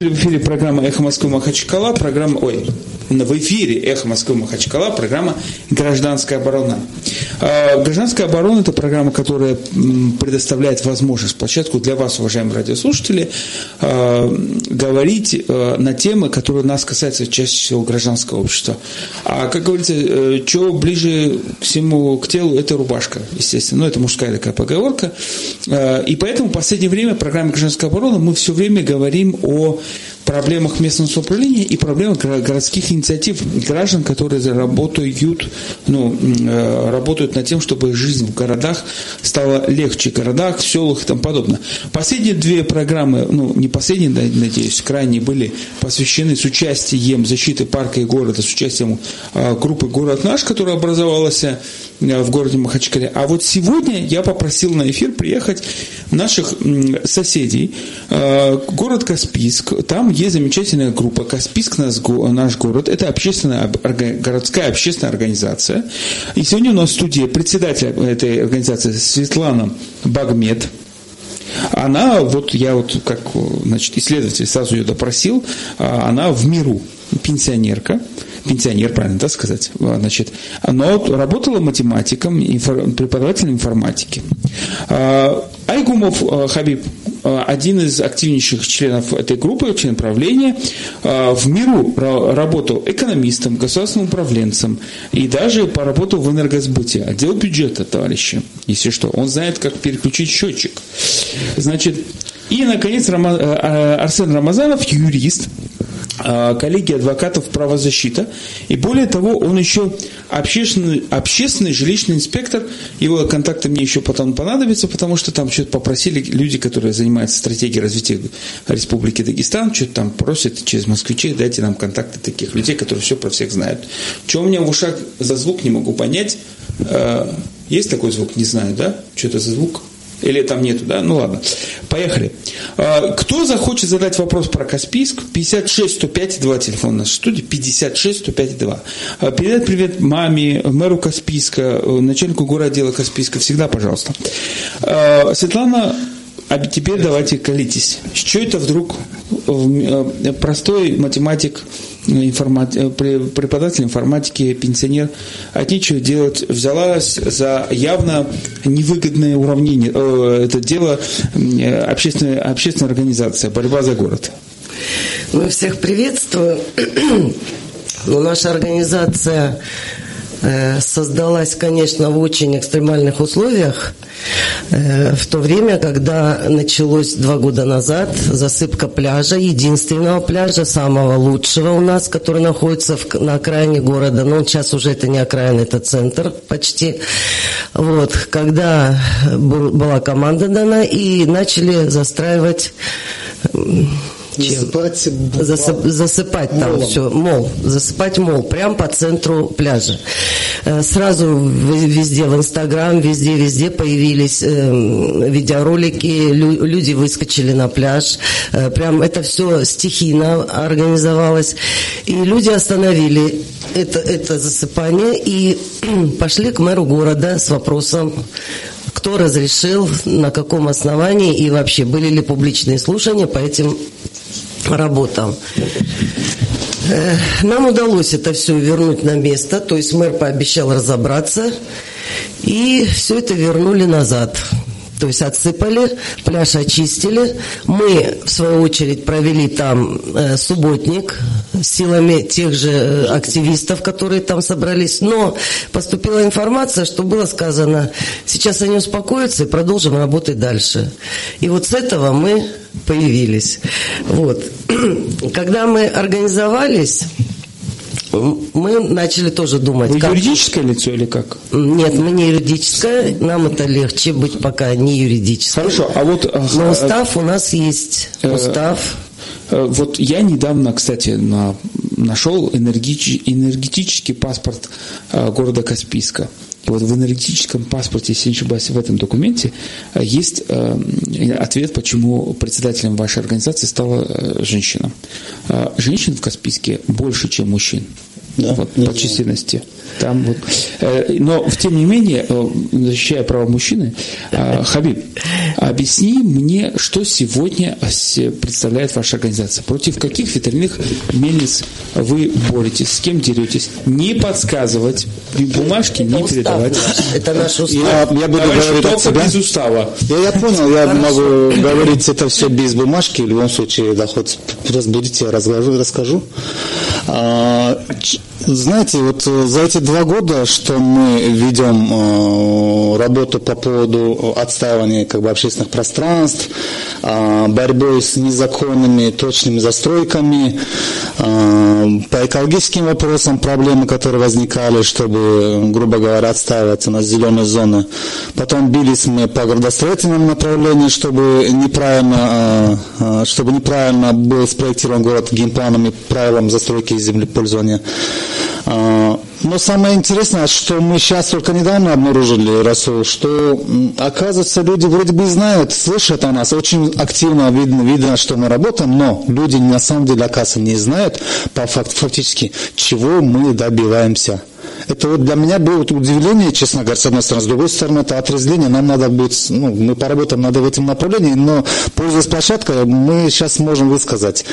В эфире программа «Эхо Москвы Махачкала», программа, ой, в эфире «Эхо Москвы Махачкала», программа «Гражданская оборона». А, «Гражданская оборона» – это программа, которая предоставляет возможность, площадку для вас, уважаемые радиослушатели, а, говорить а, на темы, которые нас касаются чаще всего гражданского общества. А, как говорится, э, что ближе к всему, к телу, это рубашка, естественно. Ну, это мужская такая поговорка. И поэтому в последнее время в программе «Гражданская оборона» мы все время говорим о проблемах местного самоуправления и проблемах городских инициатив граждан, которые работают, ну, э, работают над тем, чтобы жизнь в городах стала легче, в городах, в селах и тому подобное. Последние две программы, ну, не последние, надеюсь, крайние были посвящены с участием защиты парка и города, с участием э, группы «Город наш», которая образовалась э, в городе Махачкале. А вот сегодня я попросил на эфир приехать наших соседей, город Каспийск, там есть замечательная группа «Каспийск наш город». Это общественная, городская общественная организация. И сегодня у нас в студии председатель этой организации Светлана Багмед. Она, вот я вот как значит, исследователь сразу ее допросил, а, она в миру пенсионерка, пенсионер, правильно да, сказать, значит, но работала математиком, преподавателем информатики. А, Айгумов а, Хабиб Э, один из активнейших членов этой группы, член правления, э, в миру работал экономистом, государственным управленцем и даже поработал в энергосбыте, отдел бюджета, товарищи, если что. Он знает, как переключить счетчик. Значит, и, наконец, э, Арсен Рамазанов, юрист, а, коллеги адвокатов правозащита. И более того, он еще общественный, общественный жилищный инспектор. Его контакты мне еще потом понадобятся, потому что там что-то попросили люди, которые занимаются стратегией развития Республики Дагестан, что-то там просят через москвичей, дайте нам контакты таких людей, которые все про всех знают. Что у меня в ушах за звук, не могу понять. А, есть такой звук? Не знаю, да? Что это за звук? Или там нету, да? Ну ладно. Поехали. А, кто захочет задать вопрос про Каспийск? 56 105 2 телефон нашей студии. 56 105 2. Передать привет маме, мэру Каспийска, начальнику города дела Каспийска. Всегда, пожалуйста. А, Светлана а теперь давайте колитесь. Что это вдруг э, простой математик информати... преподаватель информатики, пенсионер, от нечего делать, взялась за явно невыгодное уравнение. Э, это дело общественной, общественной организации, борьба за город. Мы всех приветствую. Но наша организация Э, создалась, конечно, в очень экстремальных условиях. Э, в то время, когда началось два года назад засыпка пляжа, единственного пляжа, самого лучшего у нас, который находится в, на окраине города. Но сейчас уже это не окраина, это центр почти. Вот, когда был, была команда дана и начали застраивать Засыпать, Засып, засыпать там молом. все, мол, засыпать мол, прямо по центру пляжа. Э, сразу везде, в Инстаграм, везде-везде появились э, видеоролики, люди выскочили на пляж, э, прям это все стихийно организовалось, и люди остановили это, это засыпание и пошли к мэру города с вопросом кто разрешил, на каком основании и вообще были ли публичные слушания по этим работам. Э, нам удалось это все вернуть на место, то есть мэр пообещал разобраться, и все это вернули назад. То есть отсыпали, пляж очистили. Мы, в свою очередь, провели там э, субботник силами тех же э, активистов, которые там собрались. Но поступила информация, что было сказано, сейчас они успокоятся и продолжим работать дальше. И вот с этого мы появились. Вот. Когда мы организовались, мы начали тоже думать. Вы как... юридическое лицо или как? Нет, мы не юридическое, нам это легче быть пока не юридическим. Хорошо, а вот... Но устав у нас есть. Э, устав. Э, вот я недавно, кстати, на, нашел энергетич, энергетический паспорт э, города Каспийска. Вот в энергетическом паспорте, если не ошибаюсь, в этом документе есть ответ, почему председателем вашей организации стала женщина. Женщин в Каспийске больше, чем мужчин. Да, вот, по численности. Там вот. Э, но, тем не менее, э, защищая права мужчины, э, Хабиб, объясни мне, что сегодня представляет ваша организация. Против каких ветряных мельниц вы боретесь, с кем деретесь? Не подсказывать, бумажки не передавать. Это наш устав. Я, я буду Товарищ, говорить от себя. без устава. Я, я понял, я Хорошо. могу говорить это все без бумажки. В любом случае, да, хоть разбудите, я расскажу. расскажу. А, знаете, вот э, за эти два года, что мы ведем э, работу по поводу отстаивания как бы, общественных пространств, э, борьбой с незаконными точными застройками, по экологическим вопросам проблемы, которые возникали, чтобы, грубо говоря, отстаивать у нас зеленые зоны. Потом бились мы по градостроительному направлению, чтобы неправильно, чтобы неправильно был спроектирован город геймпланом и правилам застройки и землепользования. А, но самое интересное, что мы сейчас только недавно обнаружили, Расул, что, оказывается, люди вроде бы знают, слышат о нас, очень активно видно, видно, что мы работаем, но люди на самом деле, оказывается, не знают по факт, фактически, чего мы добиваемся. Это вот для меня было удивление, честно говоря, с одной стороны. С другой стороны, это отрезвление. Нам надо будет, ну, мы поработаем над этим направлением, но, пользуясь площадкой, мы сейчас можем высказать.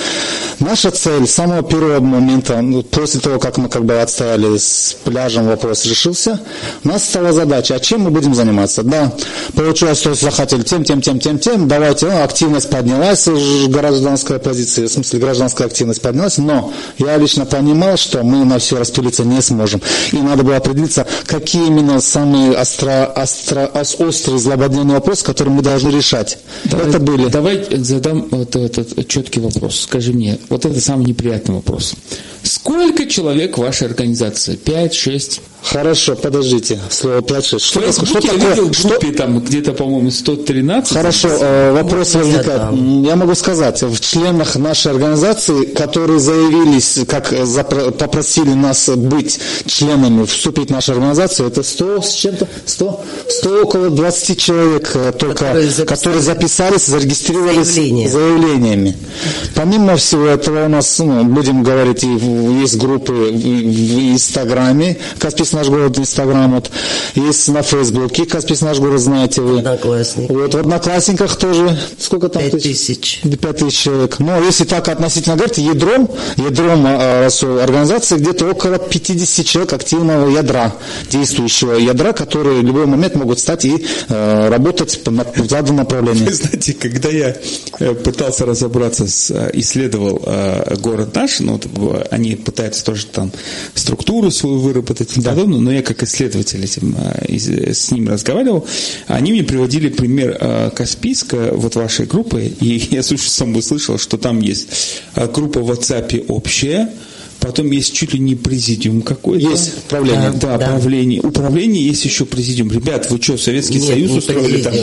Наша цель с самого первого момента, ну, после того, как мы как бы отстояли с пляжем, вопрос решился, у нас стала задача, а чем мы будем заниматься? Да, получилось, что захотели тем, тем, тем, тем, тем, давайте, ну, активность поднялась, гражданская позиция, в смысле гражданская активность поднялась, но я лично понимал, что мы на все распилиться не сможем. И надо было определиться, какие именно самые остро, остро, острые, злободневные вопросы, которые мы должны решать. Давай, это были. Давай задам вот этот четкий вопрос. Скажи мне, вот это самый неприятный вопрос. Сколько человек в вашей организации? Пять, шесть? Хорошо, подождите. Слово плачет. Что, что, что такое? Я видел в группе что? там где-то, по-моему, 113. Хорошо, э, вопрос возникает. Я могу сказать, в членах нашей организации, которые заявились, как попросили нас быть членами, вступить в нашу организацию, это 100 с чем-то, 100, 100 около 20 человек э, только, которые, записали, которые записались, зарегистрировались заявление. заявлениями. Помимо всего этого у нас, ну, будем говорить, есть группы в Инстаграме, Каспийский наш город, Инстаграм, вот, есть на Фейсбуке, Каспийс наш город, знаете вы. Одноклассник. Вот, в Одноклассниках тоже, сколько там? Пять тысяч. Пять тысяч человек. Но если так относительно говорить, ядром, ядром э, организации где-то около 50 человек активного ядра, действующего ядра, которые в любой момент могут стать и э, работать в заданном направлении. Вы знаете, когда я э, пытался разобраться, с, э, исследовал э, город наш, ну, вот, они пытаются тоже там структуру свою выработать, да подобное, но я как исследователь этим, а, с ними разговаривал, они мне приводили пример а, Каспийска, вот вашей группы, и я слушаю, сам услышал, что там есть а, группа в WhatsApp общая, Потом есть чуть ли не президиум какой-то. Есть правление. Да, да, правление. Управление есть еще президиум. Ребят, вы что, Советский Нет, Союз устроили там?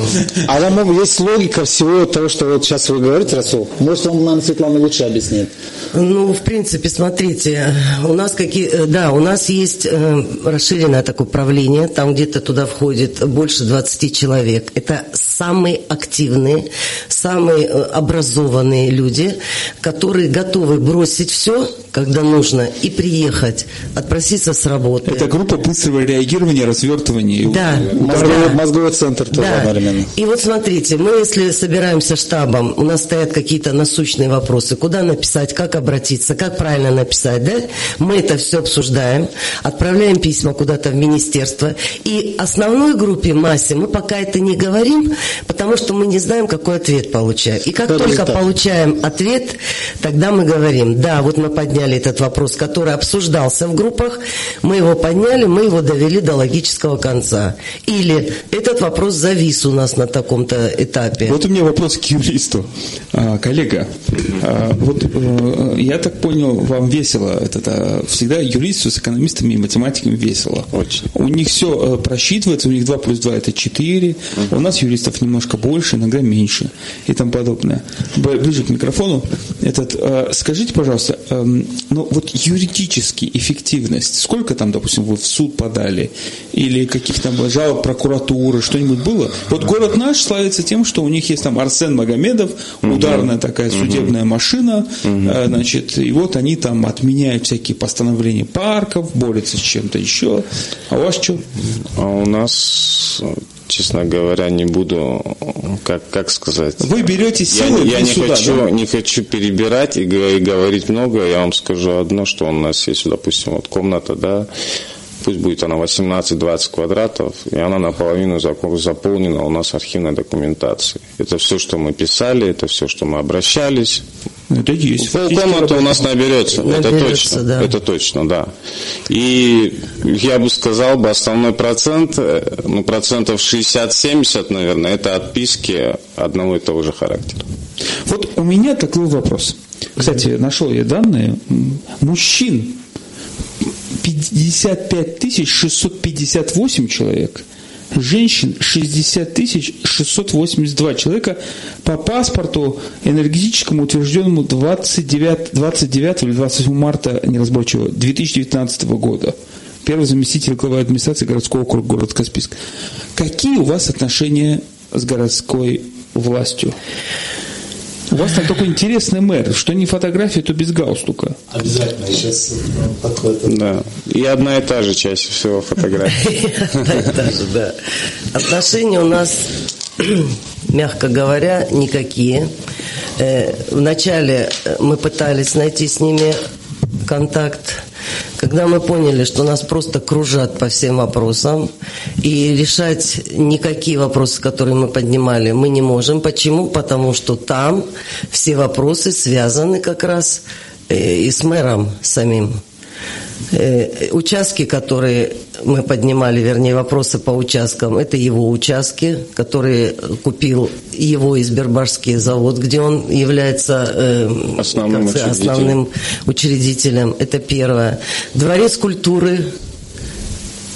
А там есть логика всего того, что вот сейчас вы говорите, Расул. Может, вам, наверное, Светлана лучше объяснит. Ну, в принципе, смотрите, у нас какие, э, да, у нас есть э, расширенное такое правление, там где-то туда входит больше 20 человек. Это самые активные, самые э, образованные люди, которые готовы бросить все, когда нужно, и приехать, отпроситься с работы. Это группа быстрого реагирования, развертывания. Да. Мозговой, да. мозговой центр тоже да. одновременно. И вот смотрите, мы если собираемся штабом, у нас стоят какие-то насущные вопросы, куда написать, как обратиться, как правильно написать, да? Мы это все обсуждаем, отправляем письма куда-то в министерство. И основной группе массе мы пока это не говорим, потому что мы не знаем, какой ответ получаем. И как только получаем ответ, тогда мы говорим, да, вот мы подняли этот вопрос, который обсуждался в группах, мы его подняли, мы его довели до логического конца. Или этот вопрос завис у нас на таком-то этапе. Вот у меня вопрос к юристу. А, коллега, а, вот а, я так понял, вам весело. Это, а, всегда юристу с экономистами и математиками весело. Очень. У них все просчитывается, у них 2 плюс 2 это 4. Угу. У нас юристов немножко больше, иногда меньше и тому подобное. Ближе к микрофону. Этот, э, скажите, пожалуйста, э, ну вот юридически эффективность, сколько там, допустим, вы в суд подали, или каких там жалоб прокуратуры, что-нибудь было? Вот город наш славится тем, что у них есть там Арсен Магомедов, ударная такая судебная машина, э, значит, и вот они там отменяют всякие постановления парков, борются с чем-то еще. А у вас что? А у нас честно говоря, не буду, как, как сказать. Вы берете силы Я, я не, сюда, хочу, да? не хочу перебирать и, и говорить много. Я вам скажу одно, что у нас есть, допустим, вот комната, да, пусть будет она 18-20 квадратов, и она наполовину заполнена у нас архивной документацией. Это все, что мы писали, это все, что мы обращались. Это есть. Полкомнаты у нас наберется, наберется это точно, да. это точно, да. И я бы сказал, бы основной процент, э, ну, процентов 60-70, наверное, это отписки одного и того же характера. Вот у меня такой вопрос. Кстати, нашел я данные. Мужчин 55 658 человек, женщин 60 682 человека по паспорту энергетическому, утвержденному 29, 29 или 28 марта, неразборчиво, 2019 года. Первый заместитель главы администрации городского округа город Каспийск. Какие у вас отношения с городской властью? У вас там такой интересный мэр, что не фотография, то без галстука. Обязательно, сейчас подходит. Да. И одна и та же чаще всего фотография. Одна и та же, да. Отношения у нас, мягко говоря, никакие. Э, Вначале мы пытались найти с ними контакт. Когда мы поняли, что нас просто кружат по всем вопросам, и решать никакие вопросы, которые мы поднимали, мы не можем. Почему? Потому что там все вопросы связаны как раз э, и с мэром самим. Э, Участки, которые мы поднимали, вернее, вопросы по участкам, это его участки, которые купил его Избербашский завод, где он является э, Основным сказать, учредителем. основным учредителем. Это первое. Дворец культуры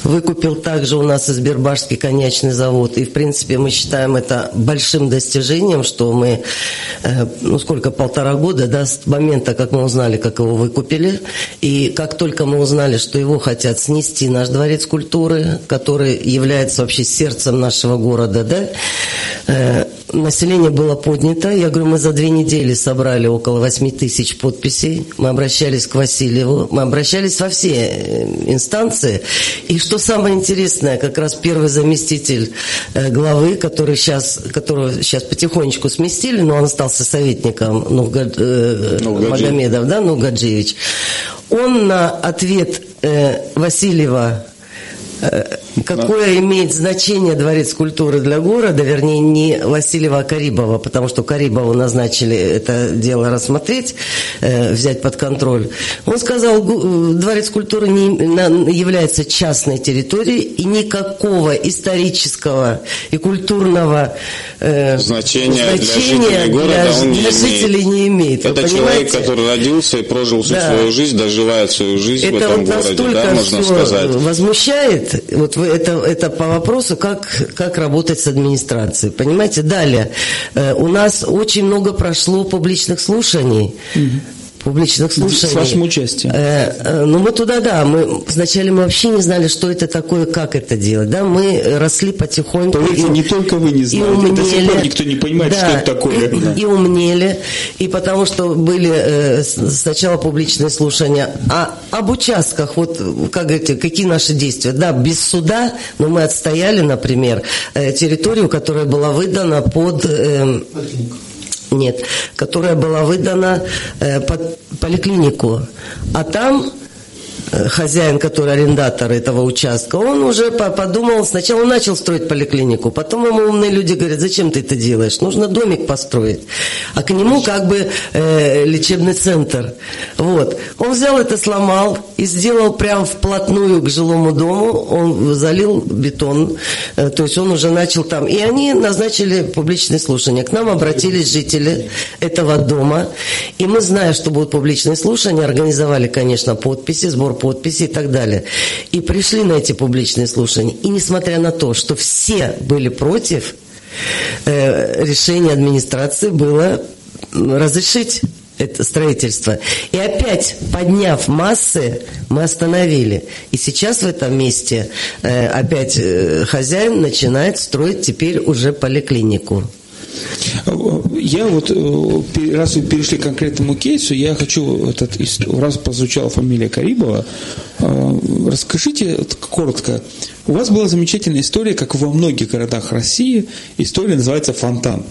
выкупил также у нас Избербашский конечный завод. И, в принципе, мы считаем это большим достижением, что мы, э, ну, сколько, полтора года, да, с момента, как мы узнали, как его выкупили, и как только мы узнали, что его хотят снести наш Дворец культуры, который является вообще сердцем нашего города, да, э, население было поднято. Я говорю, мы за две недели собрали около 8 тысяч подписей. Мы обращались к Васильеву, мы обращались во все э, инстанции. И что самое интересное, как раз первый заместитель э, главы, который сейчас, которого сейчас потихонечку сместили, но он остался советником Нурга- э. Магомедов, да, Нугаджиевич, он на ответ э, Васильева э, Какое имеет значение Дворец культуры для города, вернее, не Васильева, а Карибова, потому что Карибову назначили это дело рассмотреть, э, взять под контроль. Он сказал, э, Дворец культуры не является частной территорией и никакого исторического и культурного э, Значения для значения жителей города для он не для имеет. жителей не имеет. Это человек, который родился и прожил всю Да. свою жизнь, доживает свою жизнь в это этом вот городе, да, можно сказать. возмущает. Вот вы, это, это по вопросу, как, как работать с администрацией. Понимаете? Далее. Э, у нас очень много прошло публичных слушаний. Публичных слушаний. С вашим участием. Э, э, ну, мы туда, да. Мы, вначале мы вообще не знали, что это такое, как это делать. Да? Мы росли потихоньку. Поверьте, И- не только вы не и знаете, до сих пор умнели. никто не понимает, Да, что это такое. И, и умнели, и потому что были э, сначала публичные слушания, а об участках, вот как говорите, какие наши действия? Да, без суда, но мы отстояли, например, э, территорию, которая была выдана под... эм, нет, которая была выдана э, под поликлинику. А там хозяин, который арендатор этого участка, он уже по- подумал, сначала начал строить поликлинику, потом ему умные люди говорят, зачем ты это делаешь? Нужно домик построить. А к нему как бы э, лечебный центр. Вот. Он взял это, сломал и сделал прям вплотную к жилому дому, он залил бетон, э, то есть он уже начал там. И они назначили публичные слушания. К нам обратились жители этого дома, и мы, зная, что будут публичные слушания, организовали, конечно, подписи, сбор подписей и так далее. И пришли на эти публичные слушания. И несмотря на то, что все были против, э, решение администрации было разрешить это строительство. И опять, подняв массы, мы остановили. И сейчас в этом месте э, опять э, хозяин начинает строить теперь уже поликлинику. Я вот, э, раз вы перешли к конкретному кейсу, я хочу, этот, раз прозвучала фамилия Карибова, э, расскажите коротко. У вас была замечательная история, как во многих городах России, история называется «Фонтан».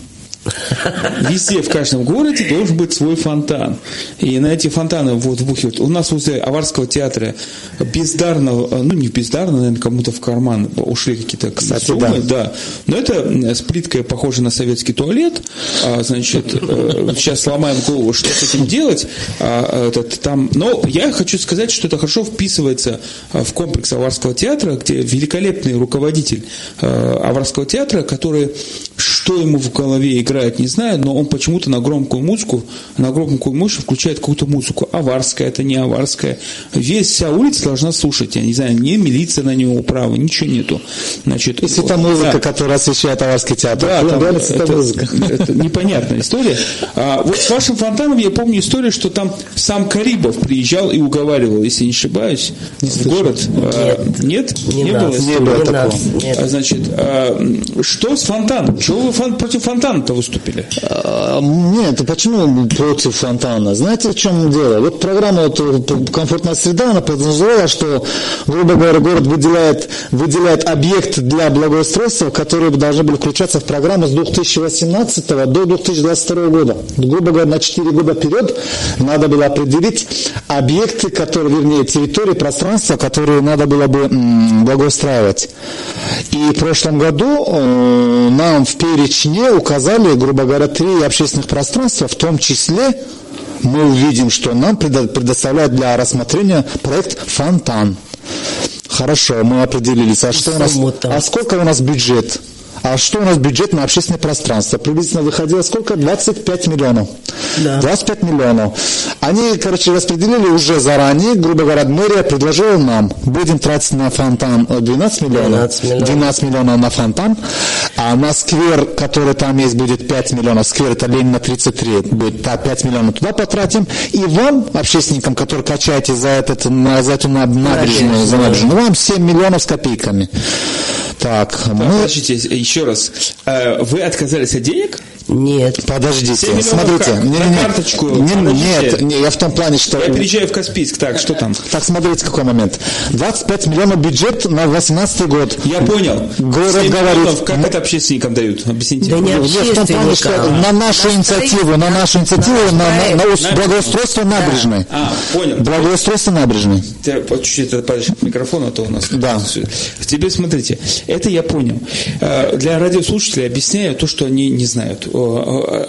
Везде, в каждом городе должен быть свой фонтан. И на эти фонтаны вот вбухивают. У нас возле Аварского театра бездарно, ну не бездарно, наверное, кому-то в карман ушли какие-то Кстати, суммы, да. да. Но это с плиткой похоже на советский туалет. А, значит, э, сейчас сломаем голову, что с этим делать. А, этот, там, но я хочу сказать, что это хорошо вписывается в комплекс Аварского театра, где великолепный руководитель э, Аварского театра, который что ему в голове играет не знаю, но он почему-то на громкую музыку, на громкую мышь включает какую-то музыку. Аварская, это не аварская. Весь вся улица должна слушать. Я не знаю, ни милиция на него управа, ничего нету. Значит, Если вот, там музыка, да. которая освещает аварский театр. Да, там, это, это, музыка. это непонятная история. А, вот с вашим фонтаном я помню историю, что там сам Карибов приезжал и уговаривал, если не ошибаюсь, не в город. А, нет, а, нет? Не, не было? Не было такого. Нет. А, значит, а, что с фонтаном? Чего вы фон, против фонтана-то выступили? А, нет, почему против фонтана? Знаете, в чем дело? Вот программа вот, э, «Комфортная среда», она подразумевала, что, грубо говоря, город выделяет, выделяет объект для благоустройства, которые должны были включаться в программу с 2018 до 2022 года. Грубо говоря, на 4 года вперед надо было определить объекты, которые, вернее, территории, пространства, которые надо было бы благоустраивать. И в прошлом году э, нам в перечне указали грубо говоря, три общественных пространства, в том числе мы увидим, что нам предоставляют для рассмотрения проект «Фонтан». Хорошо, мы определились. А, что у нас, а сколько у нас бюджет? А что у нас бюджет на общественное пространство? Приблизительно выходило сколько? 25 миллионов. Да. 25 миллионов. Они, короче, распределили уже заранее, грубо говоря, мэрия предложила нам, будем тратить на фонтан 12 миллионов. 12 миллионов. 12 миллионов на фонтан. А на сквер, который там есть, будет 5 миллионов. Сквер это Ленина 33, будет 5 миллионов туда потратим. И вам, общественникам, которые качаете за, этот, за эту набережную, за набережную, вам 7 миллионов с копейками. Так, мы... Подождите, еще раз. Э, вы отказались от денег? Нет. Подождите, смотрите. Как? Не, на карточку. Не, нет, не, я в том плане, что... Я переезжаю в Каспийск, так, что там? Так, смотрите, какой момент. 25 миллионов бюджет на 18 год. Я понял. Город говорит... Миллионов, как мы... это общественникам дают? Объясните. Да не в том плане, что на нашу инициативу, на нашу инициативу, на, на, на благоустройство набережной. А, понял. Благоустройство набережной. Ты чуть-чуть подальше к микрофону, а то у нас... Да. Тебе смотрите, это я понял. Э, для радиослушателей объясняю то, что они не знают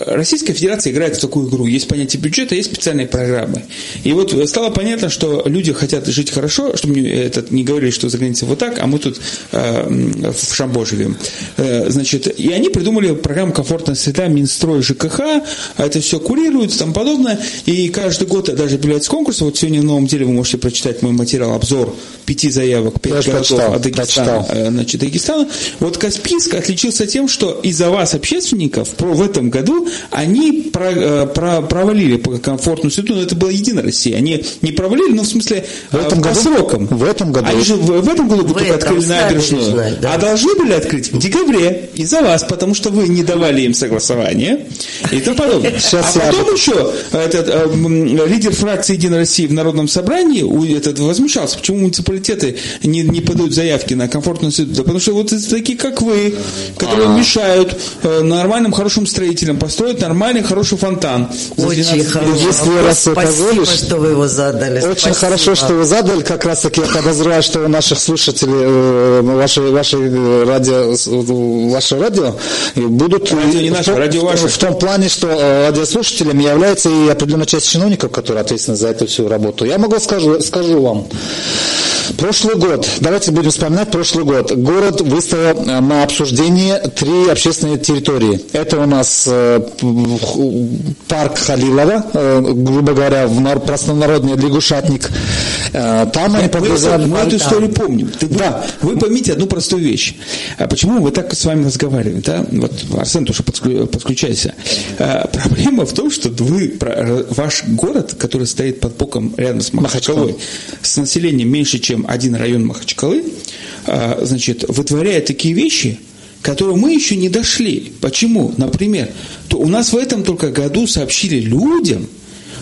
Российская Федерация играет в такую игру. Есть понятие бюджета, есть специальные программы. И вот стало понятно, что люди хотят жить хорошо, чтобы этот, не говорили, что за границей вот так, а мы тут э, в Шамбо живем. Э, значит, и они придумали программу «Комфортная среда», Минстрой, ЖКХ, это все курируют и тому подобное. И каждый год даже объявляется конкурс. Вот сегодня в новом деле вы можете прочитать мой материал, обзор пяти заявок, пять городов от Дагестана, э, значит, Дагестана. Вот Каспийск отличился тем, что из-за вас, общественников, в этом году они про, э, про, провалили по комфортную среду, но это была Единая Россия. Они не провалили, но в смысле в этом по году, срокам. В этом году. Они же в, в этом году будут открыли набережную. Да. А должны были открыть в декабре из-за вас, потому что вы не давали им согласование и тому подобное. Сейчас а потом я... еще этот э, лидер фракции Единой России в Народном собрании этот, возмущался, почему муниципалитеты не, не подают заявки на комфортную среду. Да потому что вот такие, как вы, которые А-а-а. мешают э, нормальным, хорошим строителям построить нормальный, хороший фонтан. Очень хорошо. Если раз Спасибо, что вы его задали. Очень Спасибо. хорошо, что вы задали. Как раз таки я подозреваю, что у наших слушателей, э, ваши, ваши радио, ваше радио будут... Радио не наше, радио ваше. В том плане, что э, радиослушателями является и определенная часть чиновников, которые ответственны за эту всю работу. Я могу скажу, скажу вам. Прошлый год, давайте будем вспоминать прошлый год. Город выставил э, на обсуждение три общественные территории. Это у нас э, парк Халилова, э, грубо говоря, в простонародный лягушатник. Там мы, они подгружали... Мы, мы эту историю помним. Ты, да. Вы поймите одну простую вещь. А почему мы так с вами разговариваем? Да? Вот, Арсен, тоже подключайся. А, проблема в том, что вы, ваш город, который стоит под боком рядом с Махачкалой, с населением меньше, чем один район Махачкалы, значит, вытворяет такие вещи, которые мы еще не дошли. Почему? Например, то у нас в этом только году сообщили людям,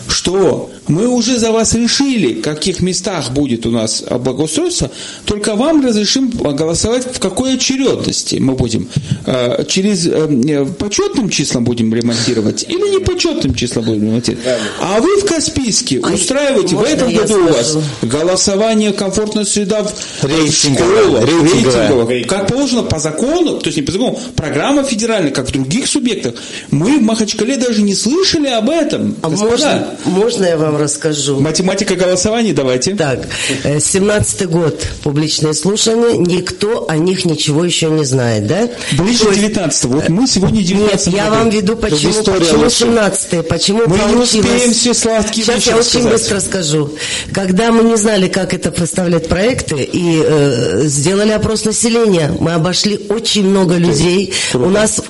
что мы уже за вас решили, в каких местах будет у нас благоустройство, только вам разрешим голосовать в какой очередности мы будем. Э, через э, почетным числом будем ремонтировать или не почетным числом будем ремонтировать. А вы в Каспийске устраиваете в этом году у вас голосование комфортная среда в рейтинговое, рейтинговое, как положено по закону, то есть не по закону, программа федеральная, как в других субъектах. Мы в Махачкале даже не слышали об этом. А можно, можно я вам расскажу. Математика голосования давайте. Так, 17 э, год, публичные слушания, никто о них ничего еще не знает, да? Ближе 19 Вот мы сегодня 19 Нет, я вам веду, почему, почему 17 почему мы получилось... не успеем все сладкие Сейчас я очень быстро скажу. Когда мы не знали, как это представлять проекты, и э, сделали опрос населения, мы обошли очень много людей. Круто. У нас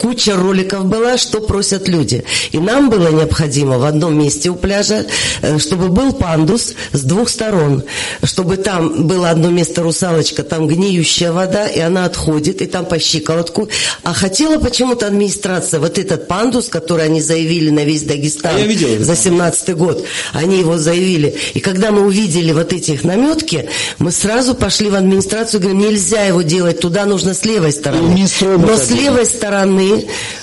куча роликов была, что просят люди. И нам было необходимо в одном месте у пляжа, э, чтобы был пандус с двух сторон, чтобы там было одно место русалочка, там гниющая вода, и она отходит, и там по щиколотку. А хотела почему-то администрация вот этот пандус, который они заявили на весь Дагестан а за 17 год, они его заявили. И когда мы увидели вот эти их наметки, мы сразу пошли в администрацию, говорим, нельзя его делать, туда нужно с левой стороны. Но с левой стороны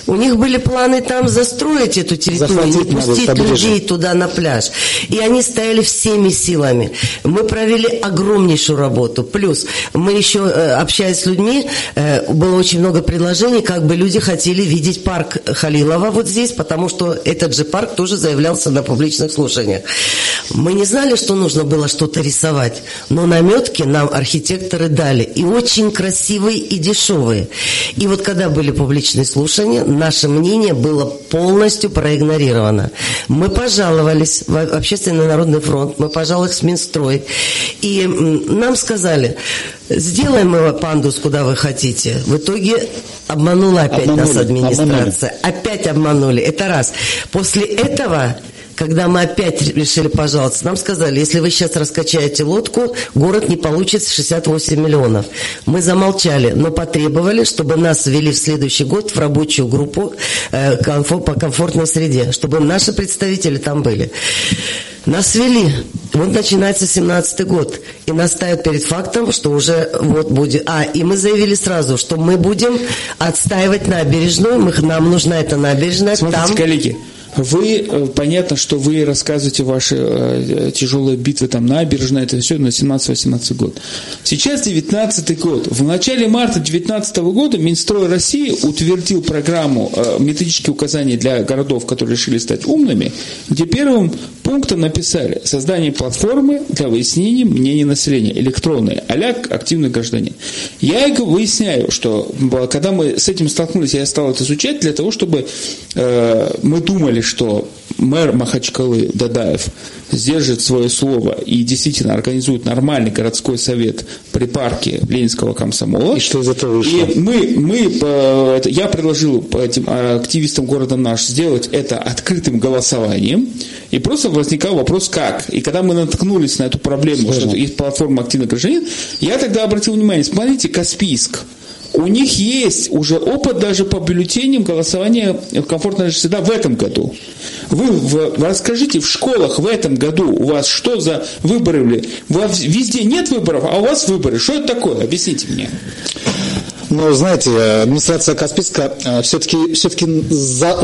у них были планы там застроить эту территорию, не пустить людей туда на пляж. И они стояли всеми силами. Мы провели огромнейшую работу. Плюс мы еще, э, общаясь с людьми, э, было очень много предложений, как бы люди хотели видеть парк Халилова вот здесь, потому что этот же парк тоже заявлялся на публичных слушаниях. Мы не знали, что нужно было что-то рисовать, но наметки нам архитекторы дали. И очень красивые, и дешевые. И вот когда были публичные слушания, слушания наше мнение было полностью проигнорировано. Мы пожаловались в Общественный народный фронт, мы пожаловались в Минстрой, и нам сказали, сделаем мы пандус, куда вы хотите. В итоге обманула опять обманули, нас администрация. Обманули. Опять обманули. Это раз. После этого когда мы опять решили пожаловаться, нам сказали, если вы сейчас раскачаете лодку, город не получит 68 миллионов. Мы замолчали, но потребовали, чтобы нас ввели в следующий год в рабочую группу э, по комфортной среде, чтобы наши представители там были. Нас ввели. Вот начинается 17 год. И нас ставят перед фактом, что уже вот будет... А, и мы заявили сразу, что мы будем отстаивать набережную. Мы, нам нужна эта набережная. Смотрите, там... коллеги, вы, э, понятно, что вы рассказываете ваши э, тяжелые битвы, там, набережная, это все на 17-18 год. Сейчас 19 год. В начале марта 19 года Минстрой России утвердил программу э, методические указания для городов, которые решили стать умными, где первым пунктом написали создание платформы для выяснения мнений населения, электронной, а активный гражданин. Я выясняю, что когда мы с этим столкнулись, я стал это изучать для того, чтобы э, мы думали, что мэр Махачкалы Дадаев сдержит свое слово и действительно организует нормальный городской совет при парке Ленинского комсомола. И что из этого вышло? И мы, мы, э, я предложил этим э, активистам города наш сделать это открытым голосованием. И просто возникал вопрос, как. И когда мы наткнулись на эту проблему, Сложно. что есть платформа «Активный гражданин», я тогда обратил внимание, смотрите, Каспийск – у них есть уже опыт даже по бюллетеням голосования комфортная среда в этом году. Вы, в, расскажите, в школах в этом году у вас что за выборы были? У вас везде нет выборов, а у вас выборы. Что это такое? Объясните мне. Ну, знаете, администрация Каспийска э, все-таки, все-таки за,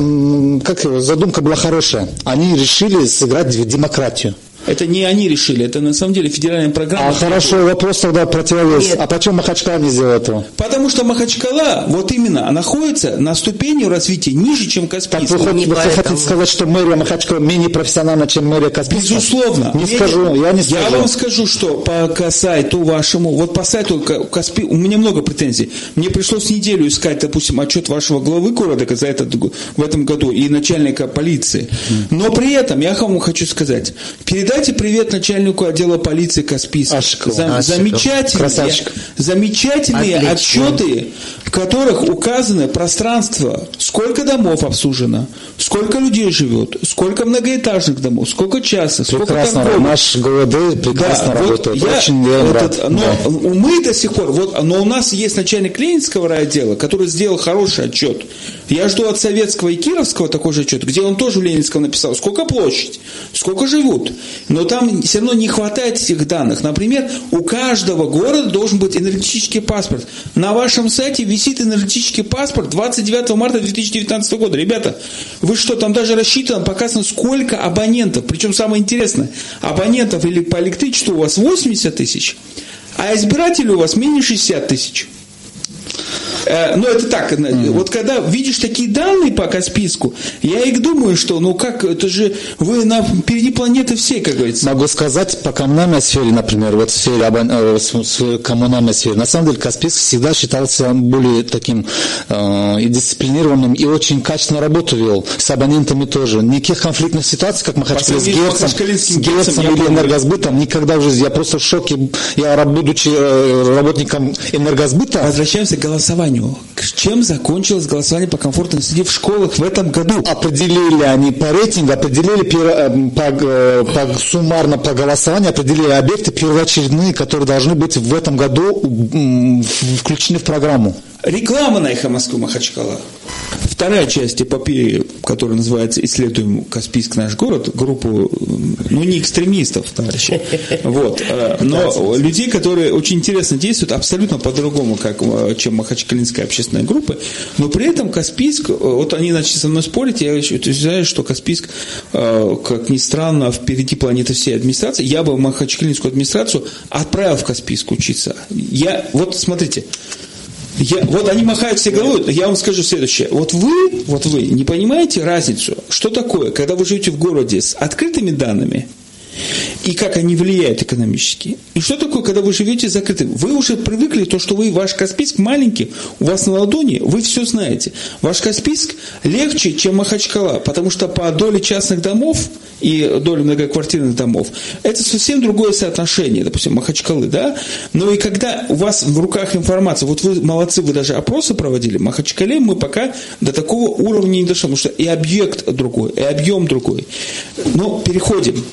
как, задумка была хорошая. Они решили сыграть в демократию. Это не они решили, это на самом деле федеральная программа. А хорошо, вопрос тогда противовес. Нет. А почему Махачкала не сделал этого? Потому что Махачкала, вот именно, находится на ступени развития ниже, чем Каспийск. Так вы, хоть, вы хотите сказать, что мэрия Махачкала менее профессиональна, чем мэрия Каспийска? Безусловно. Не Ведь, скажу, я не скажу. Я вам скажу, что по сайту вашему, вот по сайту Каспи, у меня много претензий. Мне пришлось неделю искать, допустим, отчет вашего главы города за этот, в этом году и начальника полиции. Но при этом я вам хочу сказать, передать Передайте привет начальнику отдела полиции Каспийска. Ашикову. Зам- Ашиков. замечательные, Красавчик. замечательные Отлично. отчеты, в которых указано пространство, сколько домов обслужено, сколько людей живет, сколько многоэтажных домов, сколько частных, сколько Прекрасно. Наш ГВД прекрасно Да, вот работает. я Очень я этот, рад. но Да. мы до сих пор, вот, но у нас есть начальник Ленинского райотдела, который сделал хороший отчет. Я жду от Советского и Кировского такой же отчет, где он тоже в Ленинском написал, сколько площадь, сколько живут. Но там все равно не хватает этих данных. Например, у каждого города должен быть энергетический паспорт. На вашем сайте висит энергетический паспорт 29 марта 2019 года. Ребята, вы что, там даже рассчитано, показано, сколько абонентов. Причем самое интересное, абонентов или по электричеству у вас 80 тысяч, а избирателей у вас менее 60 тысяч. Э, Ну, это так. э, Вот когда видишь такие данные по Каспийску, я и думаю, что, ну как, это же вы на, впереди планеты всей, как говорится. Могу сказать, по коммунальной сфере, например, вот в сфере э, коммунальной сфере, на самом деле Каспийск всегда считался более таким э, и дисциплинированным, и очень качественно работу вел, с абонентами тоже. Никаких конфликтных ситуаций, как Махачкале с сравнению с Герцем, с Герцем, или энергосбытом, никогда в жизни. Я просто в шоке. Я, будучи работником энергосбыта, Возвращаемся к голосованию. К- Чем закончилось голосование по комфортной среде в школах в этом году? определили они по рейтингу, определили э, по, э, по- суммарно по голосованию, определили объекты первоочередные, которые должны быть в этом году включены в программу. Реклама на «Эхо Москвы» Махачкала. Вторая часть эпопеи, которая называется «Исследуем Каспийск, наш город», группу, ну, не экстремистов, товарищи, вот, э, но людей, которые очень интересно действуют, абсолютно по-другому, как, э, чем Махачкалинская общественная группа, но при этом Каспийск, э, вот они начали со мной спорить, я утверждаю, что Каспийск, как ни странно, впереди планеты всей администрации, я бы Махачкалинскую администрацию отправил в Каспийск учиться. Я, вот смотрите, я, вот они махают все головой, я вам скажу следующее. Вот вы, вот вы не понимаете разницу, что такое, когда вы живете в городе с открытыми данными, и как они влияют экономически. И что такое, когда вы живете закрытым? Вы уже привыкли, то, что вы, ваш Каспийск маленький, у вас на ладони, вы все знаете. Ваш Каспийск легче, чем Махачкала, потому что по доле частных домов и доле многоквартирных домов, это совсем другое соотношение, допустим, Махачкалы, да? Но и когда у вас в руках информация, вот вы молодцы, вы даже опросы проводили, Махачкале мы пока до такого уровня не дошли, потому что и объект другой, и объем другой. Но переходим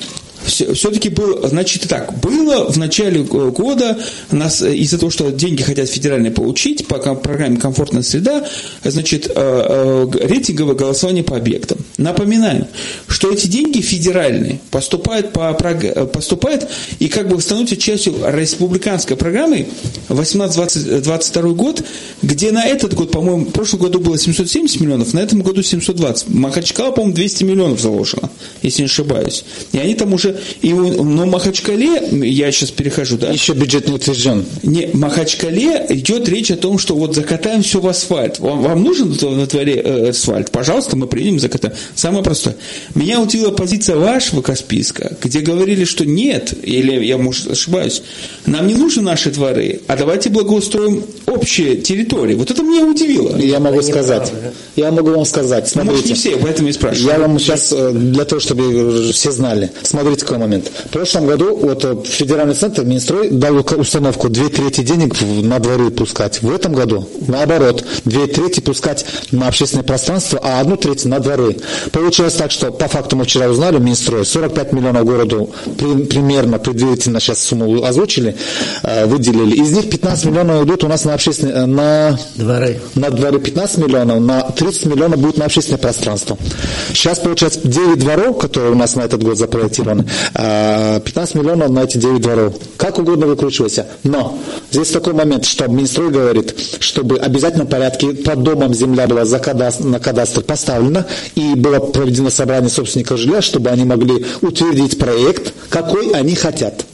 все-таки было, значит, так, было в начале года нас э, из-за того, что деньги хотят федеральные получить по программе «Комфортная среда», значит, э, э, рейтинговое голосование по объектам. Напоминаю, что эти деньги федеральные поступают, по, поступают и как бы становятся частью республиканской программы 18-22 год, где на этот год, по-моему, в прошлом году было 770 миллионов, на этом году 720. Махачкала, по-моему, 200 миллионов заложено, если не ошибаюсь. И они там уже... И, у- но в Махачкале, я сейчас перехожу, да? Еще бюджет не утвержден. Не, в Махачкале идет речь о том, что вот закатаем все в асфальт. Вам, вам нужен на дворе э, асфальт? Пожалуйста, мы приедем и закатаем. Самое простое. Меня удивила позиция вашего Каспийска, где говорили, что нет, или я, может, ошибаюсь, нам не нужны наши дворы, а давайте благоустроим общие территории. Вот это меня удивило. Я могу Это сказать. неправда. Я могу вам сказать. Ну, Может, не Смотрите. все, поэтому и спрашиваю. Я вам сейчас, э, для того, чтобы все знали, смотрите какой момент. В прошлом году вот э, федеральный центр Минстрой дал установку две трети денег на дворы пускать. В этом году, наоборот, две трети пускать на общественное пространство, а одну треть на дворы. Получилось так, что по факту мы вчера узнали, Минстрой, 45 миллионов городу при- примерно, предварительно сейчас сумму озвучили, э, выделили. Из них 15 миллионов идут у нас на общественное, э, на Дворы. на дворы 15 миллионов, на 30 миллионов будет на общественное пространство. Сейчас, получается, 9 дворов, которые у нас на этот год запроектированы, 15 миллионов на эти 9 дворов. Как угодно выкручивайся. Но здесь такой момент, что Минстрой говорит, чтобы в обязательном порядке под домом земля была за кадастр, на кадастр поставлена, и было проведено собрание собственников жилья, чтобы они могли утвердить проект, какой они хотят.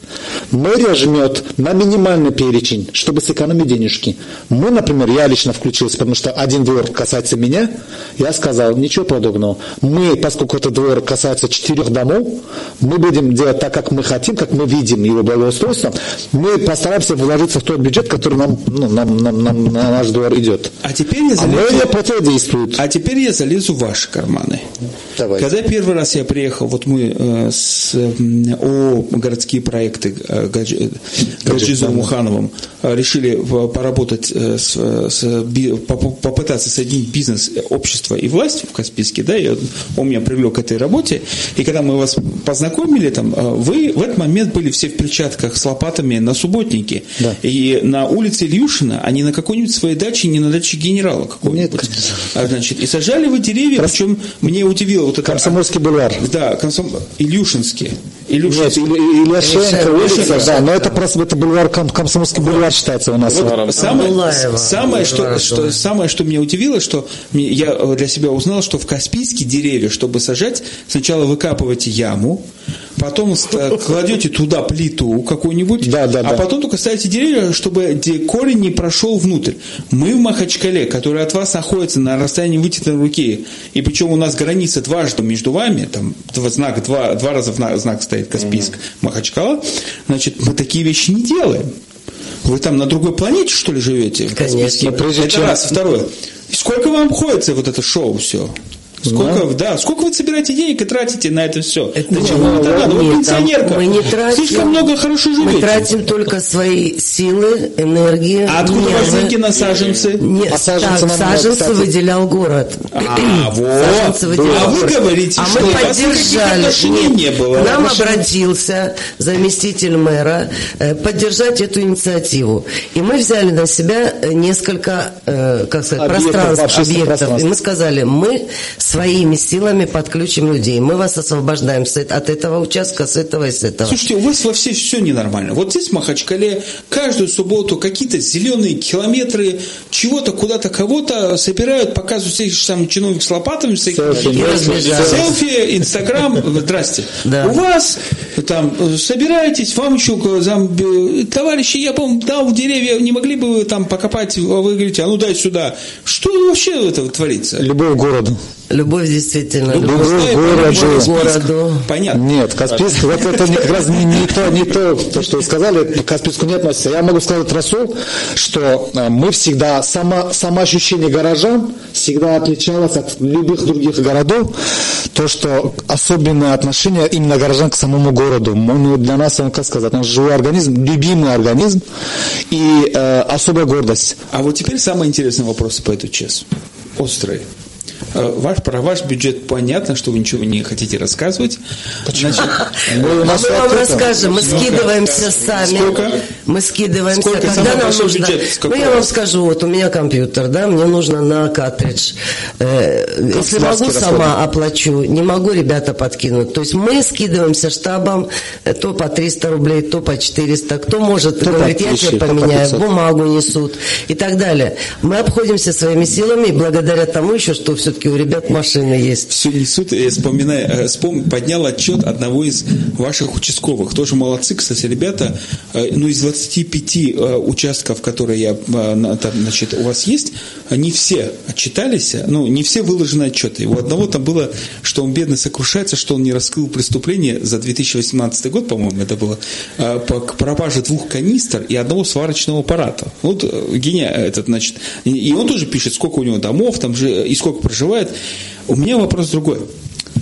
Мэрия жмет на минимальный перечень, чтобы сэкономить денежки. Мы, например, я лично включился, потому что один двор касается меня, я сказал, ничего подобного. Мы, поскольку этот двор касается четырех домов, мы будем делать так, как мы хотим, как мы видим его благоустройство. Мы постараемся вложиться в тот бюджет, который нам, ну, нам, нам, нам на наш двор идет. А теперь я А залезу, мэрия противодействует. а теперь я залезу в ваши карманы. Давай. Когда первый раз я приехал, вот мы э, с ООО «Городские проекты» э, Гаджи- Гаджизом Мухановым э, решили поработать, э, с, э, с попытаться соединить бизнес, э, общество и власть в Каспийске, да, и он меня привлек к этой работе, и когда мы вас познакомили, там, э, вы в этот момент были все в перчатках с лопатами на субботнике, Да. и на улице Ильюшина, а не на какой-нибудь своей даче, не на даче генерала какого-нибудь. Нет. А, значит, и сажали вы деревья, причем мне удивило вот это... Комсомольский бульвар. Да, комсом... Илюшинский. Нет, или Ильяшенко улица, Ильяшенко. да, но это просто это бульвар, Ком- Комсомольский бульвар считается у нас. Вот самое, самое, что, что, самое, что меня удивило, что я для себя узнал, что в Каспийске деревья, чтобы сажать, сначала выкапываете яму, потом ст- кладете туда плиту какую-нибудь, Да, да, а да. потом только ставите деревья, чтобы корень не прошел внутрь. Мы в Махачкале, который от вас находится на расстоянии вытянутой руки, и причем у нас граница дважды между вами, там два, знак, два, два раза знак стоит Каспийск, Махачкала, значит, мы такие вещи не делаем. Вы там на другой планете, что ли, живете? Конечно. Но прежде Это чем- раз. Второе. Сколько вам обходится вот это шоу все? Сколько, да. сколько вы собираете денег и тратите на это все? Это не- вам это надо? Вы там пенсионерка. Мы не тратим. Слишком много хорошо живете. Мы тратим только свои силы, энергию. А откуда у вас нервы. деньги на саженцы? Нет, А саженцы так, саженцы выделял город. А, вот. Саженцы выделял А вы город. говорите, а что мы поддержали. Нет, не было. К нам Отношений- обратился заместитель мэра э, поддержать эту инициативу. И мы взяли на себя э, несколько, э, как сказать, Объектов, пространств, объектов. пространств. И мы сказали, мы своими силами подключим людей. Мы вас освобождаем э- от этого участка, с этого и с этого. Слушайте, у вас во все все ненормально. Вот здесь в Махачкале каждую субботу какие-то зеленые километры чего-то, куда-то, кого-то собирают, показывают всех там чиновник с лопатами, Селфи, инстаграм, здрасте. Да. У вас там э, собираетесь, вам еще э, зам- э, товарищи, я, по-моему, дал деревья, не могли бы вы там покопать, а вы говорите, а ну дай сюда. Что вообще это творится? Любовь к городу. Любовь действительно. Любовь Любовь городу. городу. Понятно. Нет, Каспийск, вот это не- как раз не, не то, не то, то, что вы сказали, к Каспийску не относится. Я могу сказать Расул, что э, мы всегда, само, самоощущение горожан всегда отличалось от любых других городов, то, что особенное отношение именно горожан к самому городу. Он, для нас, он, как сказать, он живой организм, любимый организм и э, особая гордость. А вот теперь самые интересные вопросы по этому часу. Острые. Э, Ваш, про ваш бюджет понятно, что вы ничего не хотите рассказывать. Значит, Мы, А мы вам открыто. расскажем, мы скидываемся сами. Сколько? Мы скидываемся, Сколько когда нам нужно. бюджет? Ну, я вам скажу, вот у меня компьютер, да, мне нужно на картридж. Э, если могу, Канцелярские сама оплачу, не могу, ребята подкинут. То есть мы скидываемся штабом, э, то по 300 рублей, то по 400. Кто может, То по говорит, я 1000, тебе поменяю, 500. бумагу несут и так далее. Мы обходимся своими силами, и благодаря тому еще, что все-таки у ребят машины есть. все несут, я вспоминаю, э, вспом- поднял отчет одного из ваших участковых. Тоже молодцы, кстати, ребята. Э, Ну, из 25 э, участков, которые я, там, значит, у вас есть, не все отчитались, ну, не все выложены отчеты. У одного там было, что он бедно сокрушается, что он не раскрыл преступление за 2018 год, по-моему, это было, по пропаже двух канистр и одного сварочного аппарата. Вот гения этот, значит, и он тоже пишет, сколько у него домов там же и сколько проживает. У меня вопрос другой.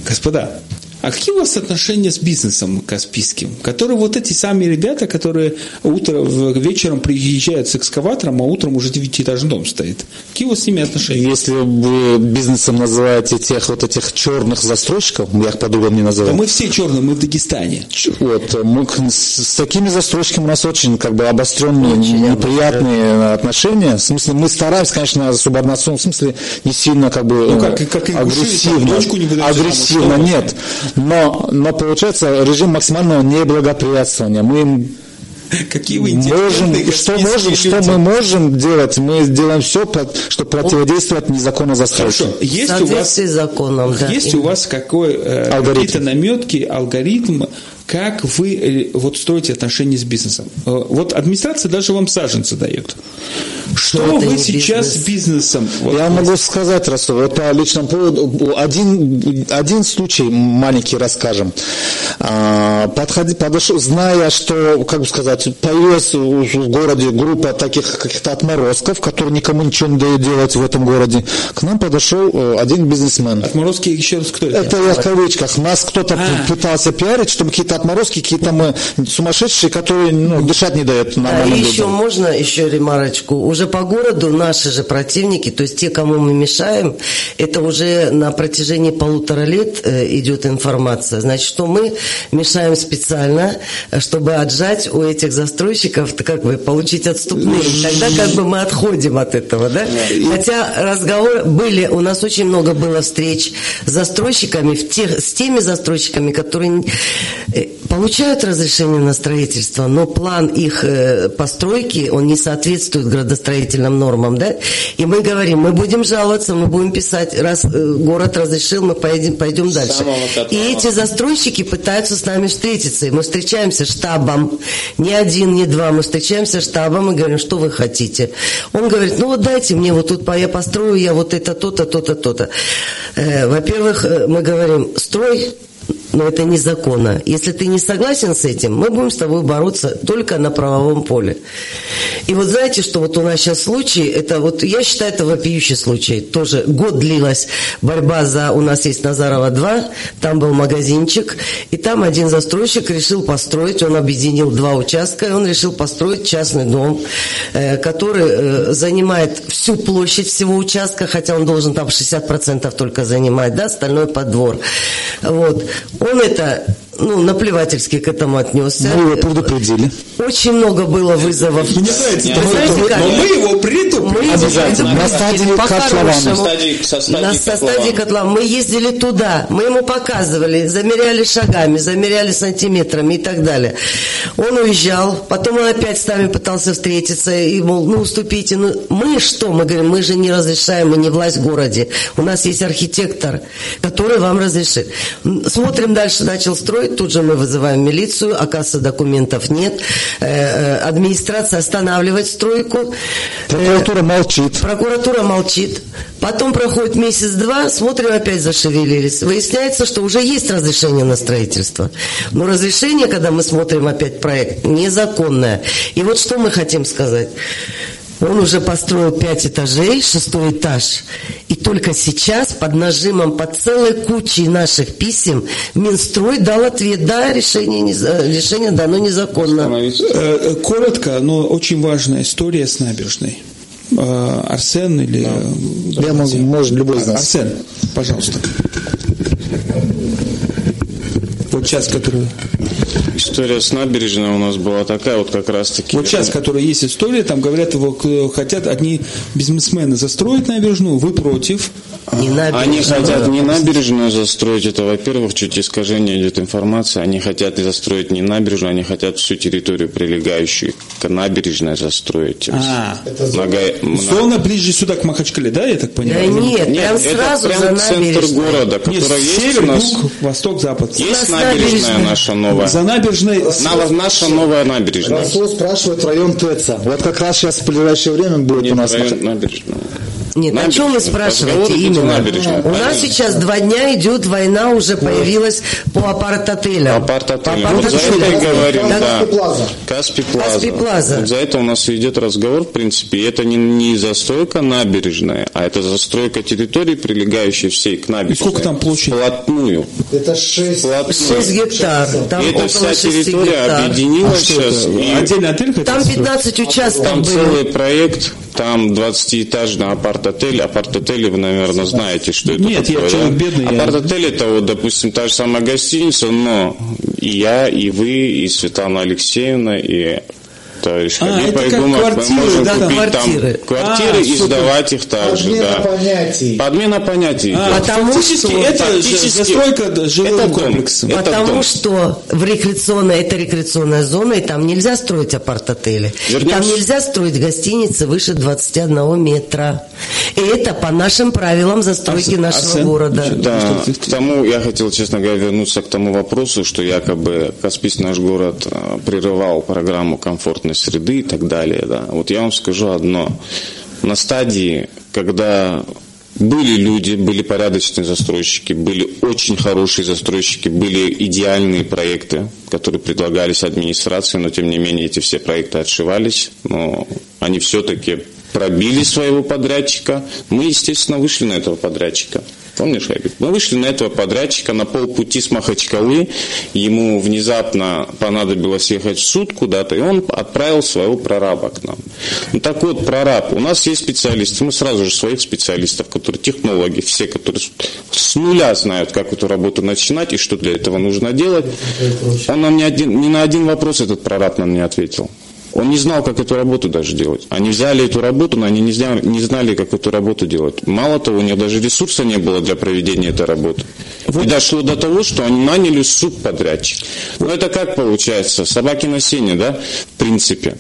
Господа, а какие у вас отношения с бизнесом каспийским? Которые вот эти сами ребята, которые утром, в- вечером приезжают с экскаватором, а утром уже девятиэтажный дом стоит. Какие у вас с ними отношения? Если вы бизнесом называете тех вот этих черных застройщиков, я их по-другому не Да называю. мы все черные, мы в Дагестане. Вот, мы с, с такими застройщиками у нас очень как бы обостренные, неприятные отношения. В смысле, мы стараемся, конечно, субординационно, в смысле, не сильно как бы Ну, как- как агрессивно. выдают агрессивно, нет. Но, но получается режим максимального неблагоприятствования. Мы им Какие вы можем, что можем, что мы можем делать, мы делаем все, чтобы противодействовать незаконно застройке. Хорошо, есть у вас законом, да. Есть у вас какой, э, Алгоритм. какие-то наметки, алгоритм, как вы э, вот строите отношения с бизнесом. Э, вот администрация даже вам саженцы дает. Что это вы сейчас с бизнесом? Вот, Я могу сказать, Расул, вот по личному поводу, один, один случай маленький расскажем. А, Подходи, подошел, зная, что, как бы сказать, появилась в городе группа таких каких-то отморозков, которые никому ничего не дают делать в этом городе, к нам подошел э, один бизнесмен. Отморозки, еще раз, кто это? Это я в кавычках. Нас кто-то А. пытался пиарить, чтобы какие-то отморозки, какие-то мы сумасшедшие, которые ну, дышать не дают А нормальным еще людям. можно еще ремарочку. Уже по городу наши же противники, то есть те, кому мы мешаем, это уже на протяжении полутора лет э, идет информация. Значит, что мы мешаем специально, э, чтобы отжать у этих застройщиков, как бы получить отступные. Тогда как бы мы отходим от этого, да? Хотя разговоры были, у нас очень много было встреч с застройщиками, в тех, с теми застройщиками, которые э, получают разрешение на строительство, но план их э, постройки, он не соответствует градостроительным нормам, да? И мы говорим, мы будем жаловаться, мы будем писать, раз э, город разрешил, мы поедем, пойдем дальше. И эти застройщики пытаются с нами встретиться, и мы встречаемся штабом, не один, не два, мы встречаемся штабом и говорим, что вы хотите. Он говорит, ну вот дайте мне вот тут, я построю, я вот это, то-то, то-то, то-то. Э, во-первых, мы говорим, строй, но это незаконно. Если ты не согласен с этим, мы будем с тобой бороться только на правовом поле. И вот знаете, что вот у нас сейчас случай, это вот, я считаю, это вопиющий случай. Тоже год длилась борьба за, у нас есть Назарова 2, там был магазинчик, и там один застройщик решил построить, он объединил два участка, и он решил построить частный дом, э, который э, занимает всю площадь всего участка, хотя он должен там 60% только занимать, да, остальное под двор. Вот. Он это, ну, наплевательски к этому отнесся. Мы его предупредили. Очень много было вызовов. Мне нравится, Вы знаете, как? но мы его. Мы его Обязательно. На стадии предупредили по-хорошему. На стадии- со стадии На- со стадии котлована. Мы ездили туда, мы ему показывали, замеряли шагами, замеряли сантиметрами и так далее. Он уезжал, потом он опять с нами пытался встретиться и, мол, ну уступите. Ну, мы что? Мы говорим, мы же не разрешаем, мы не власть в городе. У нас есть архитектор, который вам разрешит. Смотрим дальше, начал строить, тут же мы вызываем милицию, оказывается, документов нет. Э, э, Администрация останавливает стройку. Прокуратура молчит. Прокуратура молчит. Потом проходит месяц-два, смотрим, опять зашевелились. Выясняется, что уже есть разрешение на строительство. Но разрешение, когда мы смотрим опять проект, незаконное. И вот что мы хотим сказать. Он уже построил пять этажей, шестой этаж. И только сейчас, под нажимом, под целой кучей наших писем, Минстрой дал ответ. Да, решение, не, решение дано незаконно. Э, э, Коротко, но очень важная история с набережной. Э, Арсен или... э, Я могу, может, любой из нас. Арсен, пожалуйста. Сейчас, который... История с набережной у нас была такая, вот как раз таки. Вот сейчас, которая есть история, там говорят, его хотят одни бизнесмены застроить набережную, вы против. Не Они хотят не набережную застроить, это, во-первых, чуть искажение идет информации. Они хотят застроить не набережную, они хотят всю территорию, прилегающую к набережной, застроить. А, Много- много- зона ближе сюда к Махачкале, да, я так Да понимаю? нет, Нет, прям это сразу прям за центр города, Нет, который есть север, у нас. юг, восток, запад. Есть набережная набережная. наша новая. За набережной... На- наша новая набережная. Расул спрашивает район ТЭЦа. Вот как раз сейчас в ближайшее время будет Нет, у нас... район набережная. Нет, о чем вы спрашиваете именно? набережной, У нас сейчас два дня идет война, уже появилась по апарт-отелям. Апарт-отель. По Вот за это и апарт-отелям. говорим, да. Плаза. Каспий Плаза. Каспий Плаза. Вот за это у нас идет разговор, в принципе. И это не, не застройка набережная, а это застройка территории, прилегающей всей к набережной. сколько там площадь? Вплотную. Это 6... Вплотную. 6 гектар. Там И около вся 6 территория гектар. объединилась А сейчас. это? и Отдельный отель Там строить? 15 участков Там было. целый проект, там 20-этажный апарт-отель. Апарт-отели вы, наверное, знаете, что это Нет, я такое. человек да? бедный, я- Апарт-отель это вот, допустим, та же самая гостиница, но и я, и вы, и Светлана Алексеевна, и товарищ А, Хабиб. это как квартиры, можем да, да. купить Квартиры. там квартиры А, и супер. сдавать их также. Подмена да. понятий. Подмена понятий. А, идет. Потому фактически что- это же фактически застройка жилым комплексом. Это Потому дом. что в рекреационной, это рекреационная зона, и там нельзя строить апарт-отели. Там нельзя строить гостиницы выше 21 метра. И это по нашим правилам застройки Арсен- нашего Арсен, города. Да, к тому я хотел, честно говоря, вернуться к тому вопросу, что якобы Каспийский наш город э, прерывал программу комфортной среды и так далее. Да. Вот я вам скажу одно. На стадии, когда были люди, были порядочные застройщики, были очень хорошие застройщики, были идеальные проекты, которые предлагались администрации, но тем не менее эти все проекты отшивались, но они все-таки пробили своего подрядчика. Мы, естественно, вышли на этого подрядчика. Помнишь, Хабиб? Мы вышли на этого подрядчика на полпути с Махачкалы. Ему внезапно понадобилось ехать в суд куда-то, и он отправил своего прораба к нам. Ну так вот, прораб. У нас есть специалисты. Мы сразу же своих специалистов, которые технологи, все, которые с нуля знают, как эту работу начинать и что для этого нужно делать. Он нам ни, один, ни на один вопрос этот прораб нам не ответил. Он не знал, как эту работу даже делать. Они взяли эту работу, но они не знали, не знали, как эту работу делать. Мало того, у них даже ресурса не было для проведения этой работы. И дошло до того, что они наняли субподрядчик. Ну это как получается? Собаки на сене, да? В принципе.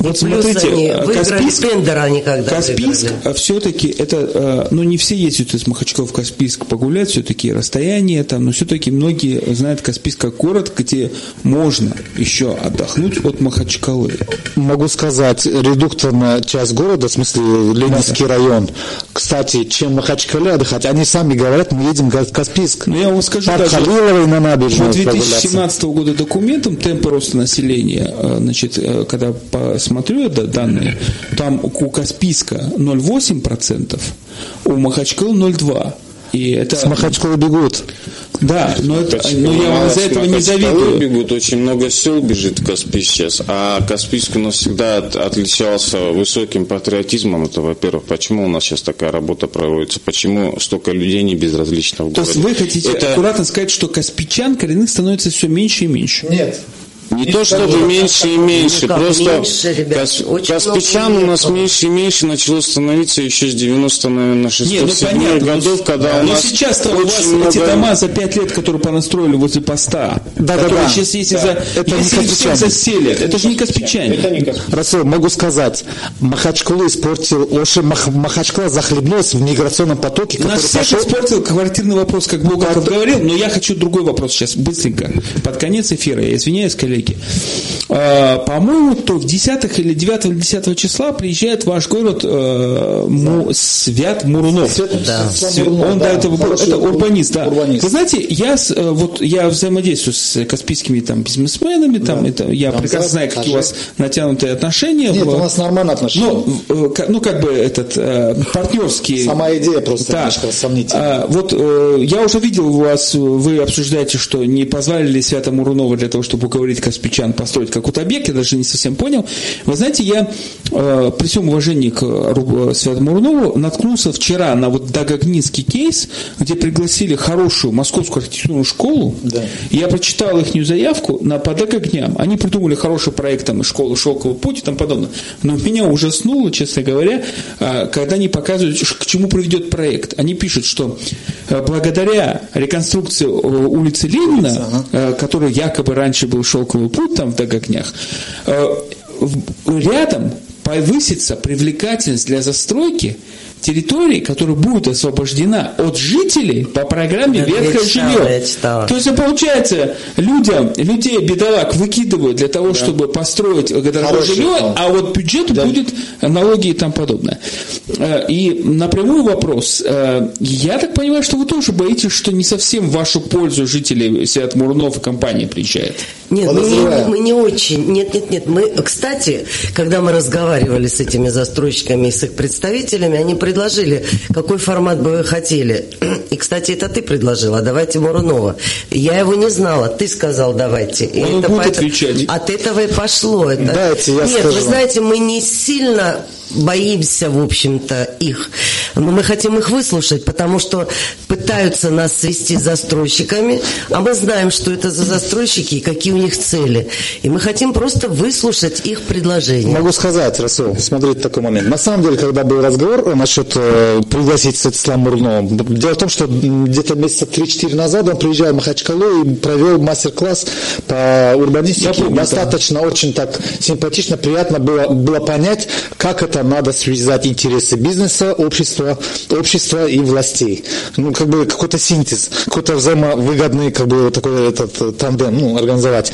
Вот Плюс смотрите, они э, Каспийск, тендер, они когда Каспийск выиграли. все-таки это, э, ну не все ездят из Махачкала в Каспийск погулять, все-таки расстояние там, но все-таки многие знают Каспийск как город, где можно еще отдохнуть от Махачкалы. Могу сказать, редукторная часть города, в смысле Ленинский район. Кстати, чем Махачкале отдыхать, они сами говорят, мы едем в Каспийск. Но я вам скажу Парк даже, Халиловой на набережной По прогуляться. 2017 года документам темпы роста населения, э, значит, когда посмотрю да- данные, там у Каспийска 0,8%, у Махачкалы 0,2%. И это, С Махачкалы бегут. да, но, это, но я вам из-за с этого не завидую. бегут, очень много сел бежит в Каспийск сейчас, а Каспийск у нас всегда от- отличался высоким патриотизмом, это во-первых. Почему у нас сейчас такая работа проводится? Почему столько людей не безразлично в То городе? есть вы хотите Это аккуратно сказать, что каспичан коренных становится все меньше и меньше? Нет. Не то чтобы меньше и меньше, просто меньше, ребят. Кас- Очень Каспичан у нас меньше и меньше начало становиться еще с 90 наверное, 6 Не, ну понятно. годов, но- когда у но нас сейчас-то у вас много... эти дома за пять лет, которые понастроили возле поста, Да, да, которые да. сейчас, если, Да. за, Это не если всех каспичане. заселят, это же не каспичане. Расул, могу сказать, Махачкалу испортил, вообще Мах- Махачкала захлебнулась в миграционном потоке, который всех пошел... испортил квартирный вопрос, как Булгаков говорил, но я хочу другой вопрос сейчас, быстренько, под конец эфира, я извиняюсь, коллеги. А, По-моему, то в 10 или 9 или 10 числа приезжает в ваш город э, Му- Свят Мурунов. Да. Он до этого был, это урбанист, да. урбанист. Вы знаете, я э, вот я взаимодействую с каспийскими там бизнесменами, там это я Там прекрасно знаю, какие у вас натянутые отношения. Нет, в- у нас нормальные отношения. ну, э, ну, как бы этот партнерский. Сама идея просто Да. немножко сомнительная. А, вот я уже видел у вас, вы обсуждаете, что не позвали ли Свята Мурунова для того, чтобы уговорить Каспичан построить какой-то объект, я даже не совсем понял. Вы знаете, я э, при всем уважении к Ру- Святу Мурунову наткнулся вчера на вот Дагагнинский кейс, где пригласили хорошую московскую архитектурную школу. Да. Я прочитал их заявку на по Дагагням. Они придумали хороший проект там, школы «Шелковый путь» и тому подобное. Но меня ужаснуло, честно говоря, а, когда они показывают, к чему приведет проект. Они пишут, что э, благодаря реконструкции э, улицы Ленина, э, который якобы раньше был «Шелковый путь» там в Дагагнях, э, рядом повысится привлекательность для застройки территории, которая будет освобождена от жителей по программе «Ветхое жилье». То есть, получается, людям, людей, бедолаг, выкидывают для того, чтобы построить дорогое жилье, план. а вот бюджету будет налоги и тому подобное. Э, И напрямую вопрос. Э, Я так понимаю, что вы тоже боитесь, что не совсем в вашу пользу жители Сеат Мурнов и компания приезжает. Нет, мы не, мы не очень. Нет, нет, нет. Мы, кстати, когда мы разговаривали с этими застройщиками и с их представителями, они предложили, какой формат бы вы хотели. И, кстати, это ты предложила, давайте Мурунова. Я его не знала, ты сказал, давайте. И Он это будет поэтому- отвечать. От этого и пошло. Это... Дайте я Нет, скажу. вы знаете, мы не сильно боимся, в общем-то, их. Но мы хотим их выслушать, потому что пытаются нас свести с застройщиками, а мы знаем, что это за застройщики и какие у них цели. И мы хотим просто выслушать их предложения. Могу сказать, Расул, смотрите такой момент. На самом деле, когда был разговор насчет э, пригласить Светлану Мурнову, дело в том, что где-то месяца 3-4 назад он приезжал в Махачкалу и провел мастер-класс по урбанистике. помню, Достаточно очень так симпатично, приятно было, было понять, как это надо связать интересы бизнеса, общества, общества и властей. Ну, как бы какой-то синтез, какой-то взаимовыгодный, как бы вот такой этот э, тандем, ну, организовать.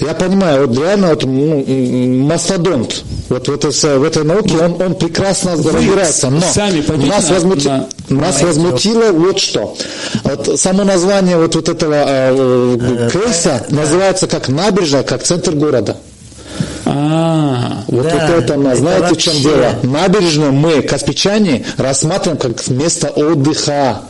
Я понимаю, вот реально вот, ну, мастодонт. Вот в этой, в этой науке он, он прекрасно разбирается. Но сами нас, на- возмути- на- нас на- возмутило вот что. Вот само название вот, вот этого э, кейса называется как набережная, как центр города. А, Вот, Да, вот это, это знаете, в чем вообще. дело? Набережную мы, каспичане, рассматриваем как место отдыха.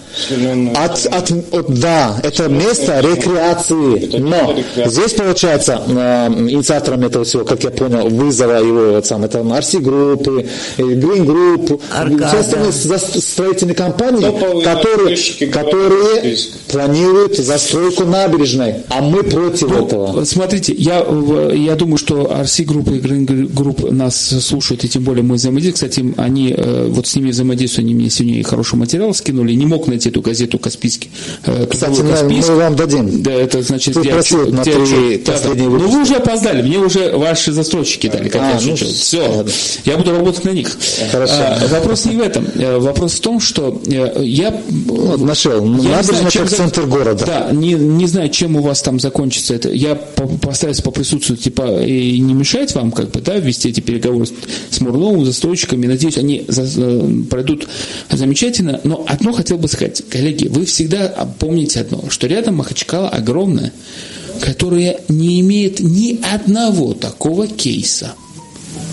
От, от, от- да, это место рекреации. Но здесь, получается, э, инициатором этого всего, как я понял, вызова его, вот сам, это RC группы, Green Group, все остальные строительные компании, которые, которые планируют застройку набережной, а мы против этого. Вот Смотрите, я, я думаю, что RC группы и Green Group нас слушают, и тем более мы взаимодействуем. Кстати, они, э, вот с ними взаимодействуют, они мне сегодня хороший материал скинули. Не мог найти эту газету «Каспийский». э, Кстати, «Каспийск». мы вам дадим. Да, это значит, Ты где просил отчет- на где три. Да. Ну, вы уже опоздали, мне уже ваши застройщики дали, как А, я ну. Все, ладно. я буду работать на них. Хорошо. А, вопрос не в этом. Э, Вопрос в том, что я... Вот нашел. Я не Набережная знаю, чем центр города. Да, не, не знаю, чем у вас там закончится это. Я по- постараюсь поприсутствовать, типа, и не мешать вам, как бы, да, вести эти переговоры с, Мурловым, застройщиками. Надеюсь, они за- пройдут замечательно. Но одно хотел бы сказать. Коллеги, вы всегда помните одно, что рядом Махачкала огромная, которая не имеет ни одного такого кейса,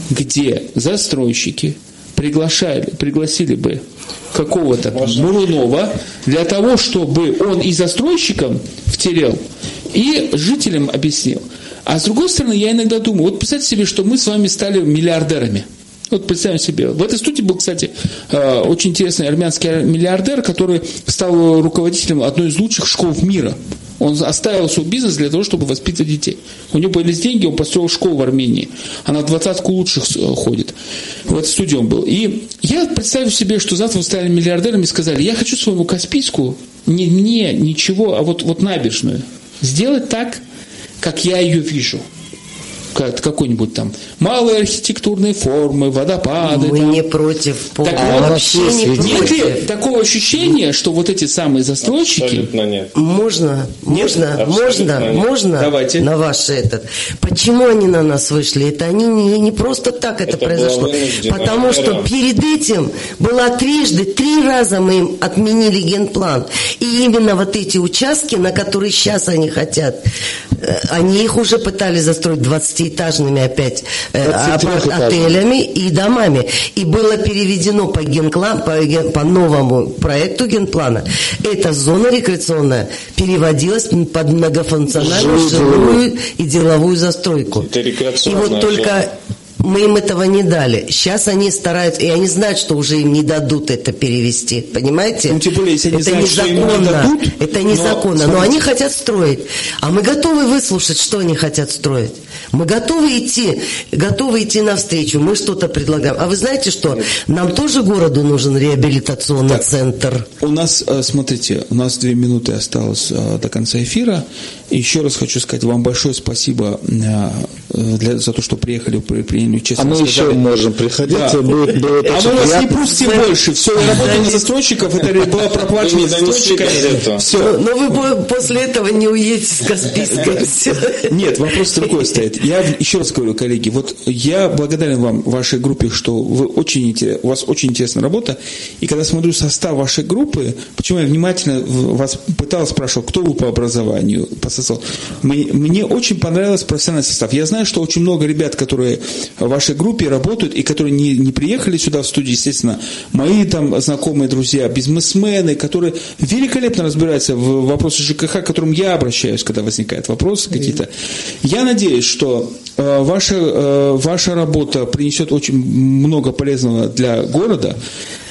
где застройщики приглашали, пригласили бы какого-то Мурунова для того, чтобы он и застройщикам втерел, и жителям объяснил. А с другой стороны, я иногда думаю, вот представьте себе, что мы с вами стали миллиардерами. Вот представим себе. В этой студии был, кстати, э, очень интересный армянский миллиардер, который стал руководителем одной из лучших школ мира. Он оставил свой бизнес для того, чтобы воспитывать детей. У него появились деньги, он построил школу в Армении. Она в двадцатку лучших э, ходит. В этой студии он был. И я представив себе, что завтра вы стали миллиардерами и сказали, я хочу своему Каспийску, не мне, ничего, а вот, вот набережную, сделать так, как я ее вижу. Как- Какой-нибудь там малые архитектурные формы, водопады. Мы там. не против Так полного. вот, вообще не ведь- Нет ли против. такого ощущения, что вот эти самые застройщики, Абсолютно нет. Можно, можно, абсолютно можно, нет. можно Давайте. на ваш этот. Почему они на нас вышли? Это они не, не просто так это, Это произошло. Потому что перед этим была трижды, три раза мы им отменили генплан. И именно вот эти участки, на которые сейчас они хотят, э, они их уже пытались застроить 20-этажными опять э, 23-этажными. апарт- отелями и домами. И было переведено по, генкла- по, ген- по новому проекту генплана. Эта зона рекреационная переводилась под многофункциональную Жилую, и деловую застройку. Это И вот только мы им этого не дали. Сейчас они стараются, и они знают, что уже им не дадут это перевести. Понимаете? Ну, тем более, если они это знают, что им не незаконно. дадут, это но, незаконно. Но, смотрите. они хотят строить. А мы готовы выслушать, что они хотят строить. Мы готовы идти, готовы идти навстречу. Мы что-то предлагаем. А вы знаете что? Нам тоже городу нужен реабилитационный центр. У нас, э, смотрите, у нас две минуты осталось э, до конца эфира. Еще раз хочу сказать вам большое спасибо э, для- за то, что приехали, при- приняли честно А мы сказали. еще можем приходить, Да. будет, будет А мы вас не пустим больше. Все, я работаю на застройщиков, это была проплачена Вы не донесли застройщиками. Все. Но вы по- после этого не уедете с Каспийской. Всё. Нет, вопрос другой стоит. Я еще раз говорю, коллеги, вот я благодарен вам, вашей группе, что вы очень, у вас очень интересная работа. И когда смотрю состав вашей группы, почему я внимательно вас пытался спрашивать, кто вы по образованию, по Мне, мне очень понравился профессиональный состав. Я знаю, что очень много ребят, которые в вашей группе работают и которые не, не приехали сюда в студию, естественно, мои там знакомые друзья, бизнесмены, которые великолепно разбираются в вопросах ЖКХ, к которым я обращаюсь, когда возникают вопросы какие-то. Я надеюсь, что э, ваша, э, ваша работа принесет очень много полезного для города.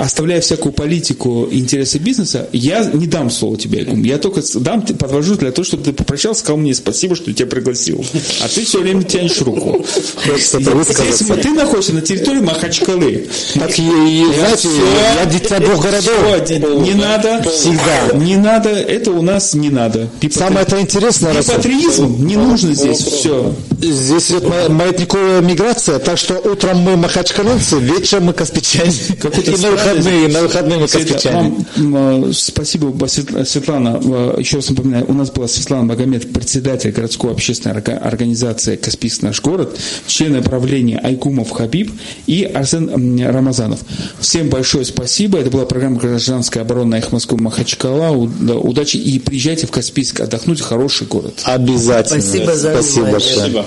Оставляя всякую политику и интересы бизнеса, я не дам слово тебе, Айгум. Я только дам, подвожу для того, чтобы ты попрощался, сказал мне спасибо, что тебя пригласил. А ты все время тянешь руку. Здесь ты находишься на территории Махачкалы. Так, знаете, я дитя двух городов. Не надо. Всегда. Не надо. Это у нас не надо. Самое это интересное. Патриотизм не нужно здесь. Все. Здесь идет маятниковая миграция, так что утром мы махачкалинцы, вечером мы каспичане. На выходные, на выходные мы каспичане. Вам, спасибо, Светлана. Еще раз напоминаю, у нас была Светлана Магомед, председатель городской общественной организации «Каспийский наш город», член правления Айкумов Хабиб и Арсен Рамазанов. Всем большое спасибо. Это была программа «Гражданская оборона» их Москвы Махачкала. Удачи и приезжайте в Каспийск отдохнуть. Хороший город. Обязательно. Спасибо за Спасибо большое. Спасибо.